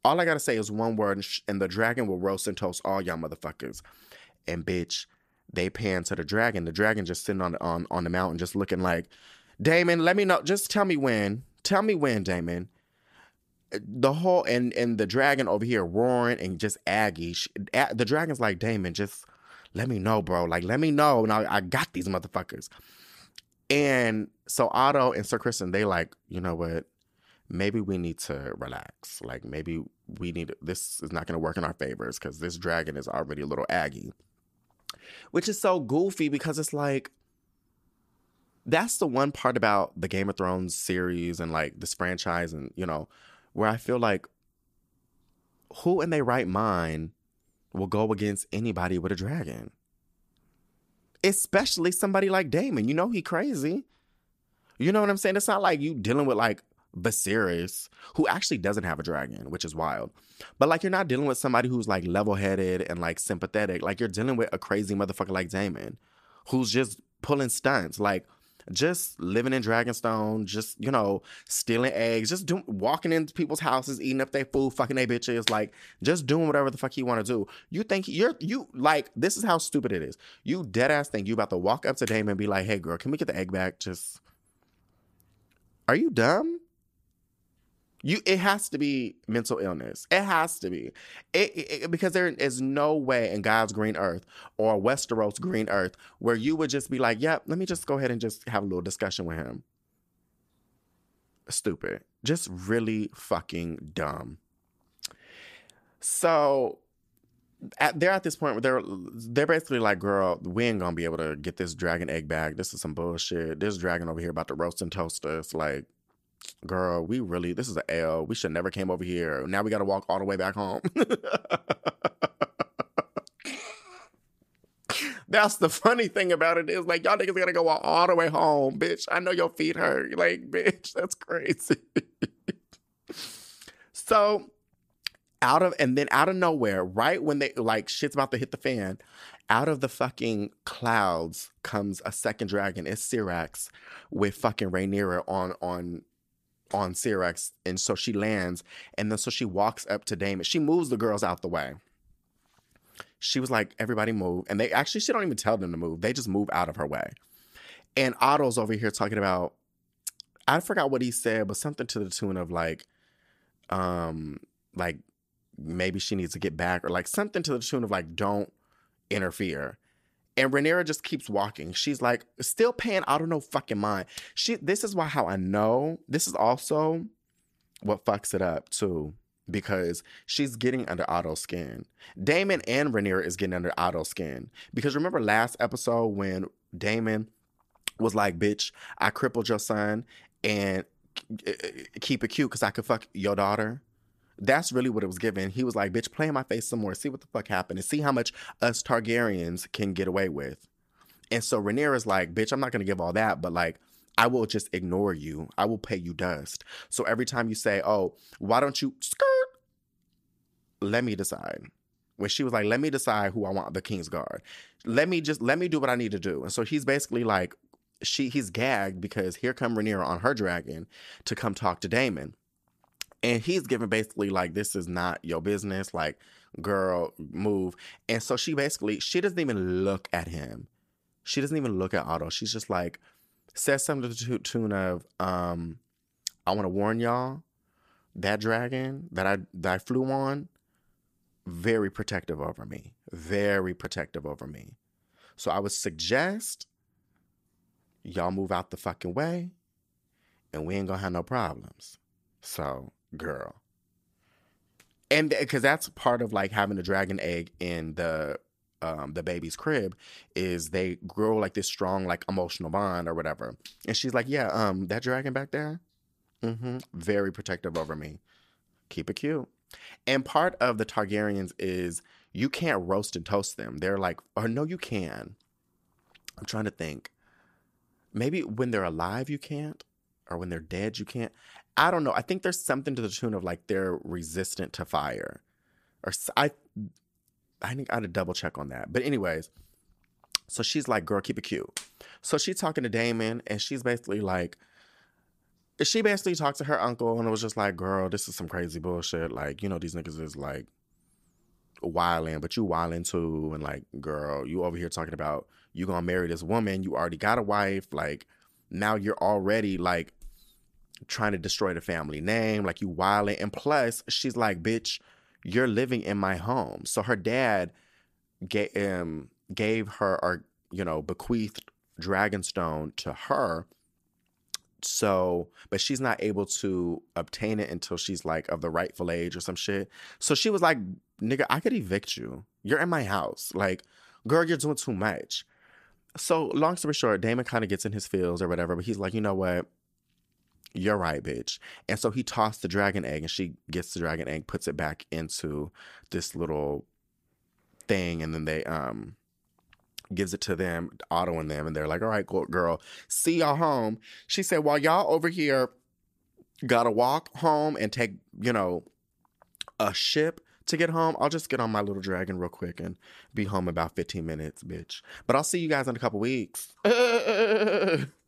All I got to say is one word, and, sh- and the dragon will roast and toast all y'all motherfuckers. And bitch, they pan to the dragon. The dragon just sitting on on on the mountain, just looking like, Daemon, let me know. Just tell me when. Tell me when, Daemon. The whole and and the dragon over here roaring and just Aggie. She, a, the dragon's like, Daemon, just let me know, bro. Like, let me know. And I, I got these motherfuckers. And so Otto and Sir Criston, they like, you know what? Maybe we need to relax. Like, maybe we need this is not going to work in our favors because this dragon is already a little Aggie. which is so goofy because it's like that's the one part about the Game of Thrones series and like this franchise and you know where I feel like who in their right mind will go against anybody with a dragon? Especially somebody like Daemon. You know he crazy. You know what I'm saying? It's not like you dealing with like Viserys, who actually doesn't have a dragon, which is wild. But like you're not dealing with somebody who's like level-headed and like sympathetic. Like you're dealing with a crazy motherfucker like Daemon, who's just pulling stunts. Like just living in Dragonstone, just you know, stealing eggs, just doing walking into people's houses, eating up their food, fucking their bitches, like just doing whatever the fuck you want to do. You think you're you like this is how stupid it is. You dead ass think you about to walk up to Daemon and be like, "Hey, girl, can we get the egg back?" Just are you dumb? You, it has to be mental illness. It has to be, it, it, because there is no way in God's green earth or Westeros green earth where you would just be like, "Yep, let me just go ahead and just have a little discussion with him." Stupid, just really fucking dumb. So, at, they're at this point where they're they're basically like, "Girl, we ain't gonna be able to get this dragon egg back. This is some bullshit. This dragon over here about to roast and toast us. Like, girl, we really, this is an L. We should never came over here. Now we got to walk all the way back home. That's the funny thing about it is like y'all niggas gotta go all the way home, bitch. I know your feet hurt. Like, bitch, that's crazy. so out of and then out of nowhere, right when they like shit's about to hit the fan, out of the fucking clouds comes a second dragon. It's Syrax with fucking Rhaenyra on on on Syrax, and so she lands, and then so she walks up to Daemon. She moves the girls out the way. She was like, "Everybody move," and they actually she don't even tell them to move. They just move out of her way. And Otto's over here talking about, I forgot what he said, but something to the tune of like, um, like maybe she needs to get back, or like something to the tune of like, don't interfere. And Rhaenyra just keeps walking. She's like, still paying out of no fucking mind. She this is why how I know. This is also what fucks it up too. Because she's getting under Otto's skin. Daemon and Rhaenyra is getting under Otto's skin. Because remember last episode when Daemon was like, bitch, I crippled your son and eh, eh, keep it cute because I could fuck your daughter. That's really what it was given. He was like, bitch, play in my face some more. See what the fuck happened and see how much us Targaryens can get away with. And so Rhaenyra's like, bitch, I'm not going to give all that, but like, I will just ignore you. I will pay you dust. So every time you say, oh, why don't you skirt? Let me decide. When she was like, let me decide who I want the King's Guard. Let me just, let me do what I need to do. And so he's basically like, she he's gagged because here come Rhaenyra on her dragon to come talk to Daemon. And he's giving basically like, this is not your business. Like, girl, move. And so she basically, she doesn't even look at him. She doesn't even look at Otto. She's just like, says something to the tune of, um, I want to warn y'all, that dragon that I that I flew on, very protective over me. Very protective over me. So I would suggest y'all move out the fucking way and we ain't gonna have no problems. So girl. And because that's part of like having a dragon egg in the um, the baby's crib is they grow like this strong like emotional bond or whatever. And she's like, yeah, um, that dragon back there, mm-hmm, very protective over me. Keep it cute. And part of the Targaryens is you can't roast and toast them. They're like, or no, you can. I'm trying to think. Maybe when they're alive you can't, or when they're dead you can't. I don't know. I think there's something to the tune of like they're resistant to fire, or I, I think I had to double check on that. But anyways, so she's like, "Girl, keep it cute." So she's talking to Daemon, and she's basically like, she basically talked to her uncle, and it was just like, "Girl, this is some crazy bullshit. Like, you know, these niggas is like wilding, but you wilding too, and like, girl, you over here talking about you gonna marry this woman, you already got a wife, like." Now you're already like trying to destroy the family name, like you wilding. And plus, she's like, bitch, you're living in my home. So her dad gave, um, gave her or, you know, bequeathed Dragonstone to her. So, but she's not able to obtain it until she's like of the rightful age or some shit. So she was like, nigga, I could evict you. You're in my house. Like, girl, you're doing too much. So, long story short, Daemon kind of gets in his feels or whatever, but he's like, you know what? You're right, bitch. And so he tossed the dragon egg and she gets the dragon egg, puts it back into this little thing, and then they um gives it to them, Otto and them, and they're like, all right, girl, see y'all home. She said, while y'all over here gotta walk home and take, you know, a ship to get home, I'll just get on my little dragon real quick and be home about 15 minutes, bitch. But I'll see you guys in a couple weeks.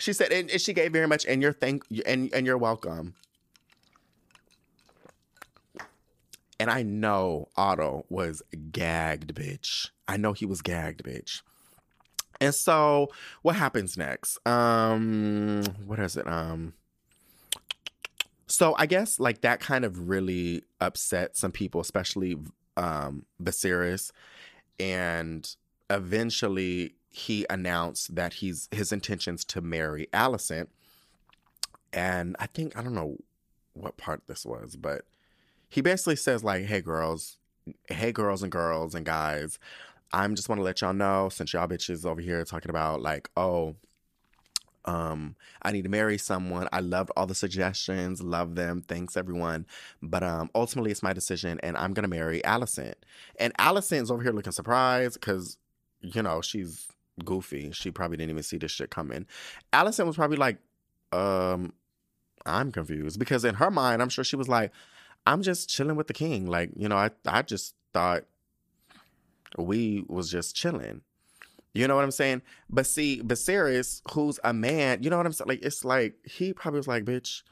she said, and, and she gave very much, and you're thank and and you're welcome. And I know Otto was gagged, bitch. I know he was gagged, bitch. And so what happens next? Um what is it? Um so I guess like that kind of really upset some people, especially um Viserys. And eventually he announced that he's his intentions to marry Alicent. And I think I don't know what part this was, but he basically says like, "Hey girls, hey girls and girls and guys, I'm just want to let y'all know since y'all bitches over here talking about like, oh, um, I need to marry someone. I loved all the suggestions, love them. Thanks everyone. But um ultimately it's my decision and I'm gonna marry Alicent. And Alicent's over here looking surprised because, you know, she's goofy. She probably didn't even see this shit coming. Alicent was probably like, um, I'm confused. Because in her mind, I'm sure she was like, I'm just chilling with the king. Like, you know, I, I just thought we was just chilling. You know what I'm saying? But see, Viserys, who's a man, you know what I'm saying? Like, it's like, he probably was like, bitch,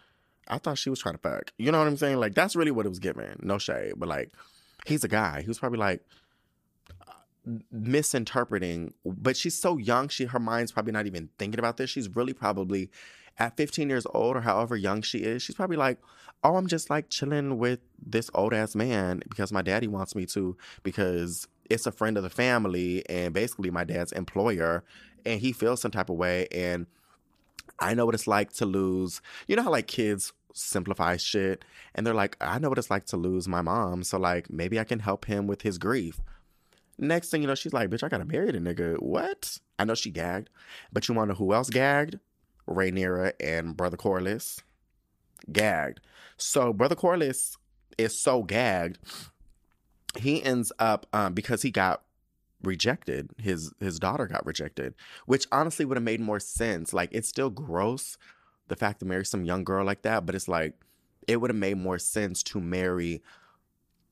I thought she was trying to fuck. You know what I'm saying? Like, that's really what it was giving. No shade. But like, he's a guy. He was probably like, misinterpreting but she's so young she her mind's probably not even thinking about this she's really probably at 15 years old or however young she is, she's probably like, oh, I'm just like chilling with this old ass man because my daddy wants me to, because it's a friend of the family and basically my dad's employer and he feels some type of way. And I know what it's like to lose, you know how like kids simplify shit and they're like, I know what it's like to lose my mom. So like maybe I can help him with his grief. Next thing you know, she's like, bitch, I gotta marry the nigga. What? I know she gagged, but you wanna know who else gagged? Rhaenyra and Brother Corlys gagged. So Brother Corlys is so gagged, he ends up um, because he got rejected. His his daughter got rejected, which honestly would have made more sense. Like it's still gross the fact to marry some young girl like that, but it's like it would have made more sense to marry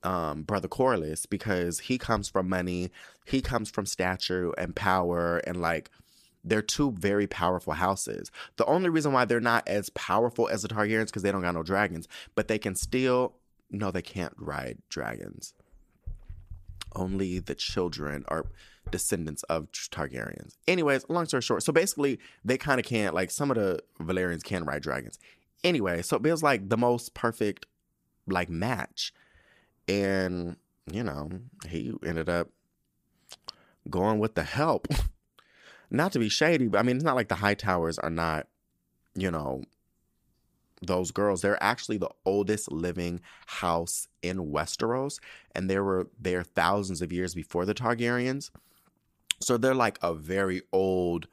um, brother Corlys because he comes from money, he comes from stature and power and like they're two very powerful houses. The only reason why they're not as powerful as the Targaryens because they don't got no dragons, but they can still no, they can't ride dragons. Only the children are descendants of Targaryens. Anyways, long story short, so basically they kind of can't like some of the Valyrians can ride dragons. Anyway, so it was like the most perfect like match. And, you know, he ended up going with the help. not to be shady, but I mean, it's not like the Hightowers are not, you know, those girls. They're actually the oldest living house in Westeros, and they were there thousands of years before the Targaryens. So they're like a very old,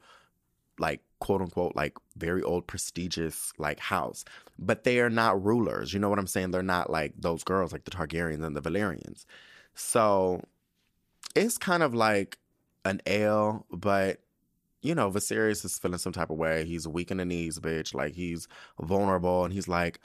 like quote unquote, like very old, prestigious like house. But they are not rulers. You know what I'm saying? They're not like those girls, like the Targaryens and the Valyrians. So it's kind of like an ale, but you know, Viserys is feeling some type of way. He's weak in the knees, bitch. Like he's vulnerable, and he's like,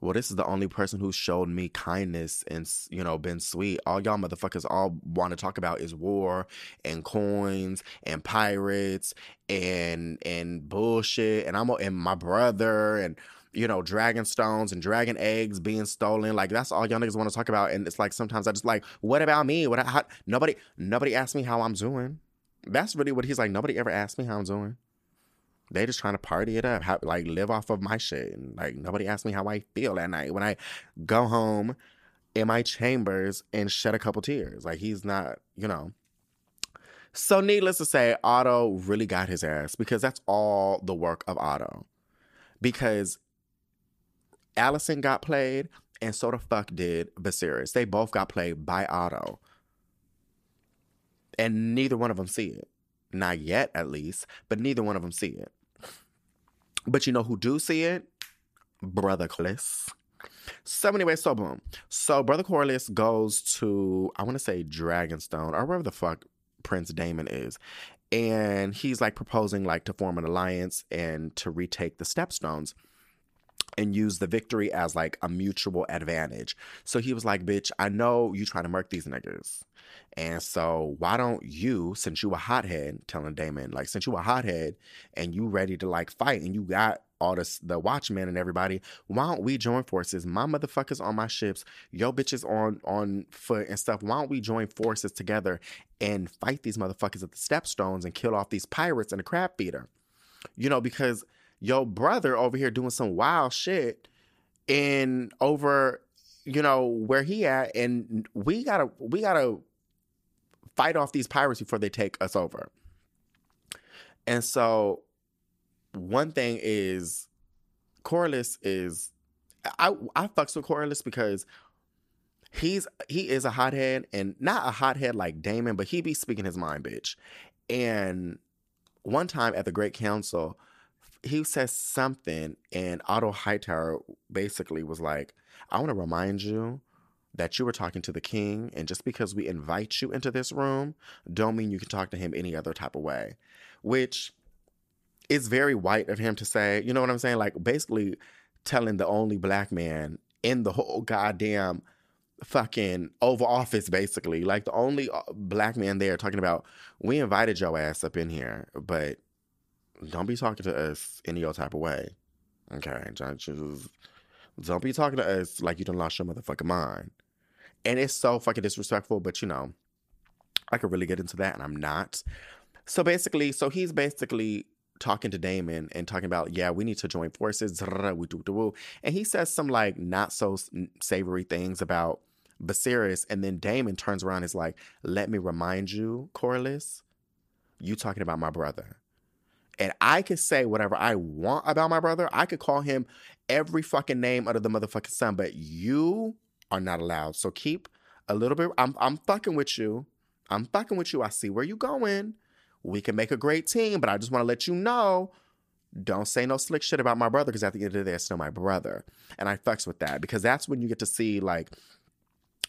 "Well, this is the only person who's showed me kindness and you know been sweet. All y'all motherfuckers all want to talk about is war and coins and pirates and and bullshit. And I'm and my brother and." you know, dragon stones and dragon eggs being stolen. Like that's all y'all niggas want to talk about. And it's like sometimes I just like, what about me? What? How, nobody, nobody asked me how I'm doing. That's really what he's like. Nobody ever asked me how I'm doing. They just trying to party it up, like live off of my shit. And like nobody asked me how I feel at night when I go home in my chambers and shed a couple tears. Like he's not, you know. So needless to say, Otto really got his ass because that's all the work of Otto. Because Alicent got played, and so the fuck did Viserys. They both got played by Otto. And neither one of them see it. Not yet, at least, but neither one of them see it. But you know who do see it? Brother Corlys. So anyway, so boom. So Brother Corlys goes to, I want to say Dragonstone or wherever the fuck Prince Daemon is. And he's like proposing like to form an alliance and to retake the stepstones and use the victory as like a mutual advantage. So he was like, bitch, I know you trying to murk these niggas. And so why don't you, since you a hothead, telling Daemon, like since you a hothead and you ready to like fight and you got all this the watchmen and everybody, why don't we join forces? My motherfuckers on my ships, yo bitches on on foot and stuff. Why don't we join forces together and fight these motherfuckers at the stepstones and kill off these pirates and the crab feeder? You know, because your brother over here doing some wild shit and over you know where he at and we gotta we gotta fight off these pirates before they take us over and so one thing is Corlys is I I fucks with Corlys because he's he is a hothead and not a hothead like Daemon, but he be speaking his mind, bitch. And one time at the Great Council, he says something, and Otto Hightower basically was like, I want to remind you that you were talking to the king, and just because we invite you into this room, don't mean you can talk to him any other type of way. Which is very white of him to say, you know what I'm saying? Like basically telling the only black man in the whole goddamn fucking Oval Office, basically. Like the only uh, black man there talking about, we invited your ass up in here, but don't be talking to us any other type of way. Okay, don't be talking to us like you done lost your motherfucking mind. And it's so fucking disrespectful, but you know, I could really get into that, and I'm not. So basically, so he's basically talking to Daemon and talking about, yeah, we need to join forces. And he says some like not so savory things about Viserys. And then Daemon turns around and is like, let me remind you, Corlys, you talking about my brother. And I could say whatever I want about my brother. I could call him every fucking name under the motherfucking sun, but you are not allowed. So keep a little bit. I'm I'm fucking with you. I'm fucking with you. I see where you going. We can make a great team, but I just want to let you know don't say no slick shit about my brother because at the end of the day, it's still my brother. And I fucks with that because that's when you get to see, like,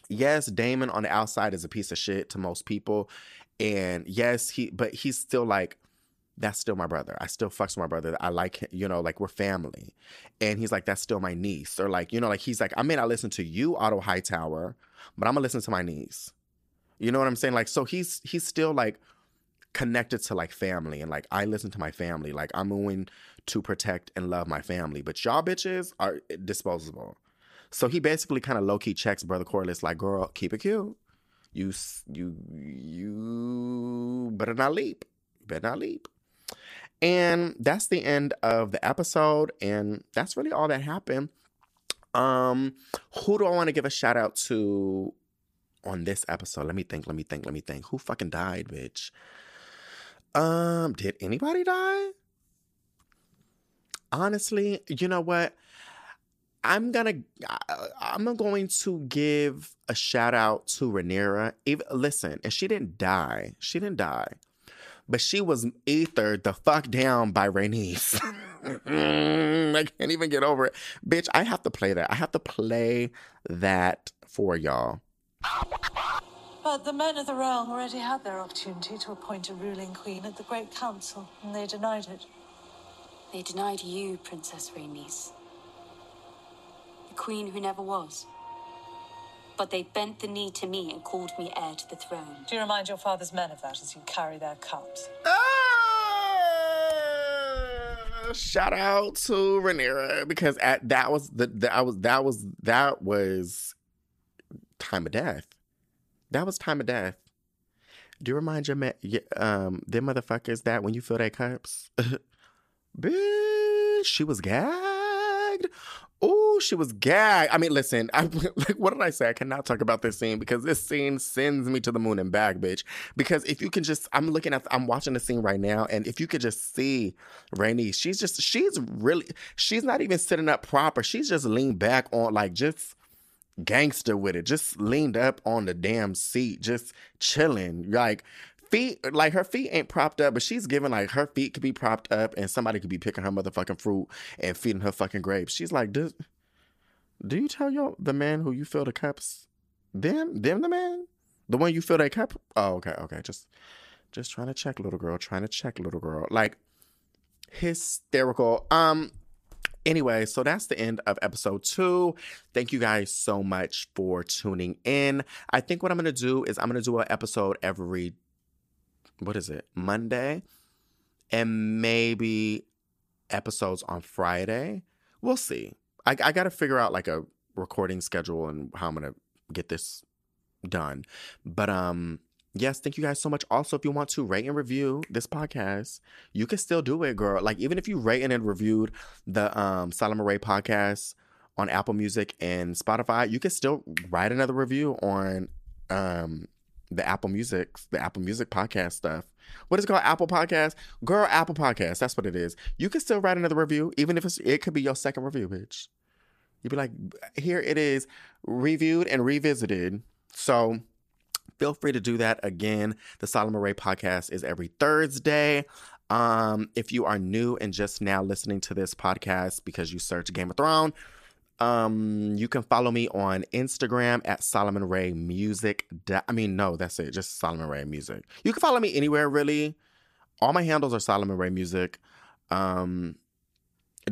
yes, Daemon on the outside is a piece of shit to most people. And yes, he, but he's still like, that's still my brother. I still fucks with my brother. I like, you know, like we're family. And he's like, that's still my niece. Or like, you know, like he's like, I may not listen to you, Otto Hightower, but I'm gonna listen to my niece. You know what I'm saying? Like, so he's he's still like connected to like family and like I listen to my family. Like I'm going to protect and love my family. But y'all bitches are disposable. So he basically kind of low key checks Brother Corlys like, girl, keep it cute. You you you better not leap. better not leap. And that's the end of the episode. And that's really all that happened. Um, who do I want to give a shout out to on this episode? Let me think, let me think, let me think. Who fucking died, bitch? Um, did anybody die? Honestly, you know what? I'm gonna I'm going to give a shout out to Rhaenyra. Even listen, and she didn't die. She didn't die, but she was ethered the fuck down by Rhaenys. I can't even get over it, bitch. I have to play that. I have to play that for y'all. But the men of the realm already had their opportunity to appoint a ruling queen at the Great Council, and they denied it. They denied you, Princess Rhaenys. The queen who never was. But they bent the knee to me and called me heir to the throne. Do you remind your father's men of that as you carry their cups? Ah! shout out to Rhaenyra because at that was the that was that was that was time of death. That was time of death. Do you remind your, um them motherfuckers that when you fill their cups, bitch, she was gagged. Oh, she was gagged. I mean, listen, I like what did I say? I cannot talk about this scene because this scene sends me to the moon and back, bitch. Because if you can just, I'm looking at, I'm watching the scene right now, and if you could just see Rainey, she's just, she's really, she's not even sitting up proper. She's just leaned back on, like, just gangster with it, just leaned up on the damn seat, just chilling, like feet, like her feet ain't propped up, but she's giving like her feet could be propped up and somebody could be picking her motherfucking fruit and feeding her fucking grapes. She's like, do, do you tell your the man who you fill the cups? Them? Them the man? The one you fill that cup? Oh, okay, okay. Just just trying to check, little girl. Trying to check, little girl. Like hysterical. Um, Anyway, so that's the end of episode two. Thank you guys so much for tuning in. I think what I'm gonna do is I'm gonna do an episode every what is it, Monday, and maybe episodes on Friday. We'll see. I, I got to figure out like a recording schedule and how I'm gonna get this done. But um, yes, thank you guys so much. Also, if you want to rate and review this podcast, you can still do it, girl. Like even if you rate and reviewed the um Solomon Ray podcast on Apple Music and Spotify, you can still write another review on um the Apple Music, the Apple Music podcast stuff. What is it called? Apple Podcast? Girl, Apple Podcast. That's what it is. You can still write another review, even if it's it could be your second review, bitch. You'd be like, here it is, reviewed and revisited. So feel free to do that again. The Solomon Ray podcast is every Thursday. Um, if you are new and just now listening to this podcast because you search Game of Thrones, um, you can follow me on Instagram at Solomon Ray Music. I mean, no, that's it. Just Solomon Ray Music. You can follow me anywhere really. All my handles are Solomon Ray Music. Um,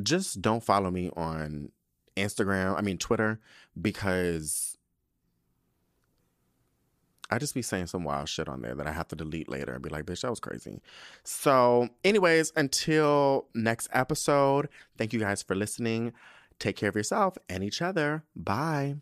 just don't follow me on Instagram. I mean Twitter because I just be saying some wild shit on there that I have to delete later and be like, bitch, that was crazy. So, anyways, until next episode, thank you guys for listening. Take care of yourself and each other. Bye.